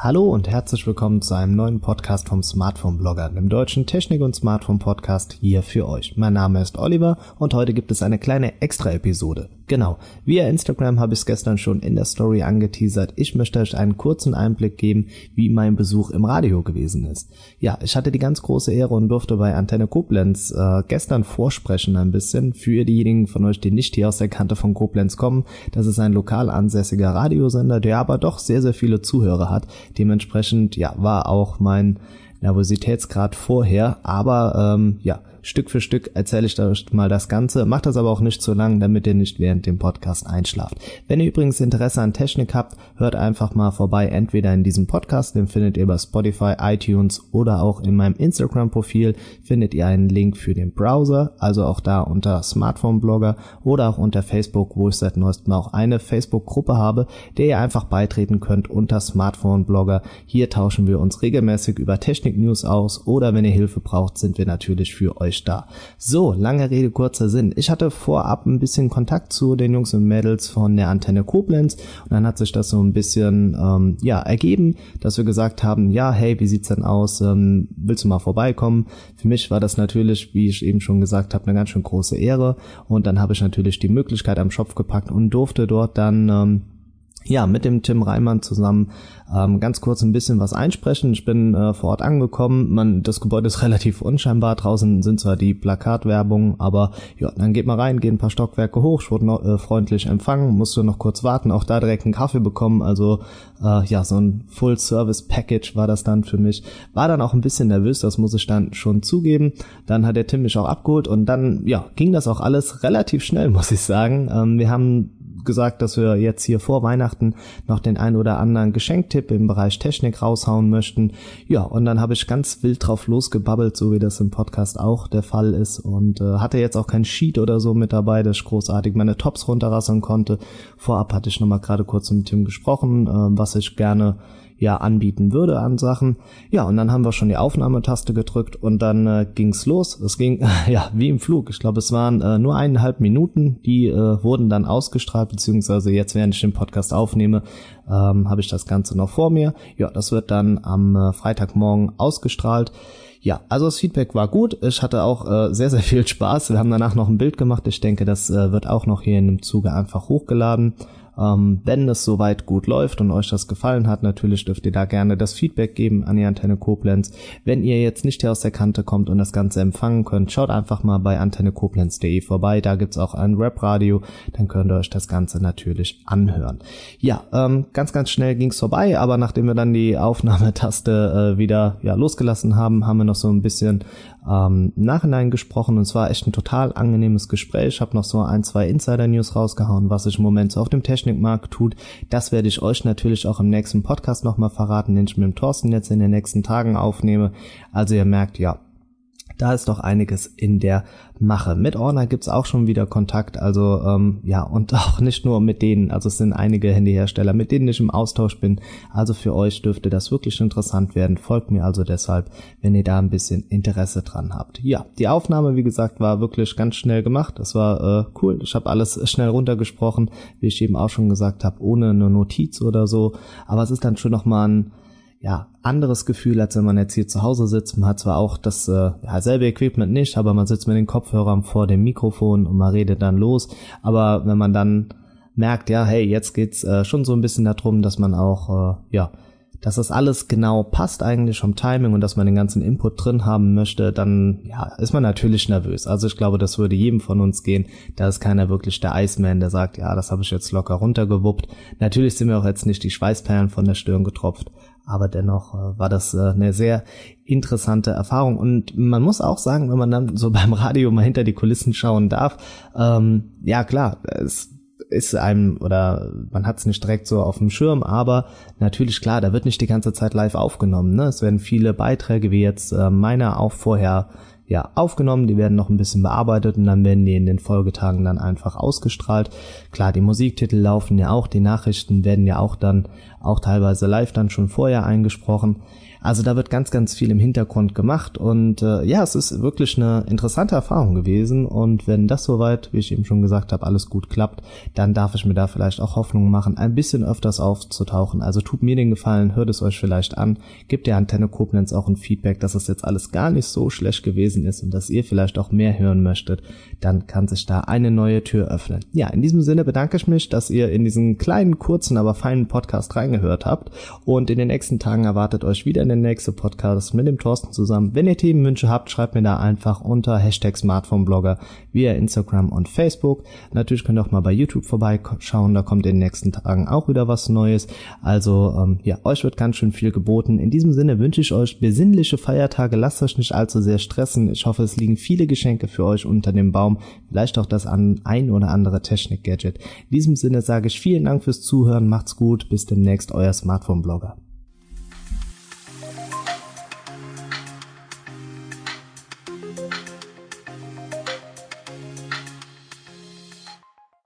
Hallo und herzlich willkommen zu einem neuen Podcast vom Smartphone Blogger, dem deutschen Technik- und Smartphone Podcast hier für euch. Mein Name ist Oliver und heute gibt es eine kleine Extra-Episode. Genau, via Instagram habe ich es gestern schon in der Story angeteasert. Ich möchte euch einen kurzen Einblick geben, wie mein Besuch im Radio gewesen ist. Ja, ich hatte die ganz große Ehre und durfte bei Antenne Koblenz äh, gestern vorsprechen ein bisschen. Für diejenigen von euch, die nicht hier aus der Kante von Koblenz kommen, das ist ein lokal ansässiger Radiosender, der aber doch sehr, sehr viele Zuhörer hat. Dementsprechend, ja, war auch mein Nervositätsgrad vorher, aber ähm, ja, Stück für Stück erzähle ich euch mal das Ganze, macht das aber auch nicht zu lang, damit ihr nicht während dem Podcast einschlaft. Wenn ihr übrigens Interesse an Technik habt, hört einfach mal vorbei, entweder in diesem Podcast, den findet ihr bei Spotify, iTunes oder auch in meinem Instagram-Profil findet ihr einen Link für den Browser, also auch da unter Smartphone-Blogger oder auch unter Facebook, wo ich seit neuestem auch eine Facebook-Gruppe habe, der ihr einfach beitreten könnt unter Smartphone-Blogger. Hier tauschen wir uns regelmäßig über Technik-News aus oder wenn ihr Hilfe braucht, sind wir natürlich für euch euch da. So, lange Rede, kurzer Sinn. Ich hatte vorab ein bisschen Kontakt zu den Jungs und Mädels von der Antenne Koblenz und dann hat sich das so ein bisschen ähm, ja ergeben, dass wir gesagt haben, ja, hey, wie sieht's denn aus? Ähm, willst du mal vorbeikommen? Für mich war das natürlich, wie ich eben schon gesagt habe, eine ganz schön große Ehre und dann habe ich natürlich die Möglichkeit am Schopf gepackt und durfte dort dann ähm, ja, mit dem Tim Reimann zusammen ähm, ganz kurz ein bisschen was einsprechen. Ich bin äh, vor Ort angekommen. Man, das Gebäude ist relativ unscheinbar. Draußen sind zwar die Plakatwerbung, aber ja, dann geht man rein, geht ein paar Stockwerke hoch. Ich wurde noch, äh, freundlich empfangen, musste noch kurz warten, auch da direkt einen Kaffee bekommen. Also äh, ja, so ein Full-Service-Package war das dann für mich. War dann auch ein bisschen nervös, das muss ich dann schon zugeben. Dann hat der Tim mich auch abgeholt und dann ja, ging das auch alles relativ schnell, muss ich sagen. Ähm, wir haben gesagt, dass wir jetzt hier vor Weihnachten noch den ein oder anderen Geschenktipp im Bereich Technik raushauen möchten. Ja, und dann habe ich ganz wild drauf losgebabbelt, so wie das im Podcast auch der Fall ist und äh, hatte jetzt auch kein Sheet oder so mit dabei, dass ich großartig meine Tops runterrasseln konnte. Vorab hatte ich nochmal gerade kurz mit Tim gesprochen, äh, was ich gerne ja anbieten würde an Sachen. Ja, und dann haben wir schon die Aufnahmetaste gedrückt und dann äh, ging's los. Es ging ja wie im Flug. Ich glaube, es waren äh, nur eineinhalb Minuten, die äh, wurden dann ausgestrahlt, beziehungsweise jetzt, während ich den Podcast aufnehme, ähm, habe ich das Ganze noch vor mir. Ja, das wird dann am äh, Freitagmorgen ausgestrahlt. Ja, also das Feedback war gut. Ich hatte auch äh, sehr, sehr viel Spaß. Wir haben danach noch ein Bild gemacht. Ich denke, das äh, wird auch noch hier in dem Zuge einfach hochgeladen. Ähm, wenn es soweit gut läuft und euch das gefallen hat, natürlich dürft ihr da gerne das Feedback geben an die Antenne Koblenz. Wenn ihr jetzt nicht hier aus der Kante kommt und das Ganze empfangen könnt, schaut einfach mal bei antennekoblenz.de vorbei. Da gibt's auch ein Webradio. Dann könnt ihr euch das Ganze natürlich anhören. Ja, ähm, ganz, ganz schnell ging's vorbei, aber nachdem wir dann die Aufnahmetaste äh, wieder ja, losgelassen haben, haben wir noch so ein bisschen ähm, Nachhinein gesprochen und es war echt ein total angenehmes Gespräch. Ich habe noch so ein, zwei Insider-News rausgehauen, was sich im Moment so auf dem Technikmarkt tut. Das werde ich euch natürlich auch im nächsten Podcast nochmal verraten, den ich mit dem Thorsten jetzt in den nächsten Tagen aufnehme. Also ihr merkt, ja, da ist doch einiges in der Mache. Mit Orner gibt's auch schon wieder Kontakt, also ähm, ja, und auch nicht nur mit denen, also es sind einige Handyhersteller, mit denen ich im Austausch bin. Also für euch dürfte das wirklich interessant werden. Folgt mir also deshalb, wenn ihr da ein bisschen Interesse dran habt. Ja, die Aufnahme, wie gesagt, war wirklich ganz schnell gemacht. Das war äh, cool. Ich habe alles schnell runtergesprochen, wie ich eben auch schon gesagt habe, ohne eine Notiz oder so. Aber es ist dann schon nochmal ein ja, anderes Gefühl, als wenn man jetzt hier zu Hause sitzt. Man hat zwar auch das äh, ja, selbe Equipment nicht, aber man sitzt mit den Kopfhörern vor dem Mikrofon und man redet dann los. Aber wenn man dann merkt, ja, hey, jetzt geht's äh, schon so ein bisschen darum, dass man auch, äh, ja, dass das alles genau passt eigentlich vom Timing und dass man den ganzen Input drin haben möchte, dann ja, ist man natürlich nervös. Also ich glaube, das würde jedem von uns gehen. Da ist keiner wirklich der Iceman, der sagt, ja, das habe ich jetzt locker runtergewuppt. Natürlich sind mir auch jetzt nicht die Schweißperlen von der Stirn getropft, aber dennoch äh, war das äh, eine sehr interessante Erfahrung. Und man muss auch sagen, wenn man dann so beim Radio mal hinter die Kulissen schauen darf, ähm, ja klar, es ist einem oder man hat es nicht direkt so auf dem Schirm, aber natürlich klar, da wird nicht die ganze Zeit live aufgenommen. Ne? Es werden viele Beiträge wie jetzt äh, meiner auch vorher ja, aufgenommen, die werden noch ein bisschen bearbeitet und dann werden die in den Folgetagen dann einfach ausgestrahlt. Klar, die Musiktitel laufen ja auch, die Nachrichten werden ja auch dann, auch teilweise live dann schon vorher eingesprochen. Also da wird ganz, ganz viel im Hintergrund gemacht und äh, ja, es ist wirklich eine interessante Erfahrung gewesen und wenn das soweit, wie ich eben schon gesagt habe, alles gut klappt, dann darf ich mir da vielleicht auch Hoffnung machen, ein bisschen öfters aufzutauchen. Also tut mir den Gefallen, hört es euch vielleicht an, gebt der Antenne Koblenz auch ein Feedback, dass es jetzt alles gar nicht so schlecht gewesen ist und dass ihr vielleicht auch mehr hören möchtet, dann kann sich da eine neue Tür öffnen. Ja, in diesem Sinne bedanke ich mich, dass ihr in diesen kleinen, kurzen, aber feinen Podcast reingehört habt und in den nächsten Tagen erwartet euch wieder in den nächsten Podcast mit dem Thorsten zusammen. Wenn ihr Themenwünsche habt, schreibt mir da einfach unter Hashtag Smartphone-Blogger via Instagram und Facebook. Natürlich könnt ihr auch mal bei YouTube vorbeischauen, da kommt in den nächsten Tagen auch wieder was Neues. Also ähm, ja, euch wird ganz schön viel geboten. In diesem Sinne wünsche ich euch besinnliche Feiertage, lasst euch nicht allzu sehr stressen. Ich hoffe, es liegen viele Geschenke für euch unter dem Baum, vielleicht auch das an ein oder andere Technik-Gadget. In diesem Sinne sage ich vielen Dank fürs Zuhören, macht's gut, bis demnächst, euer Smartphone-Blogger.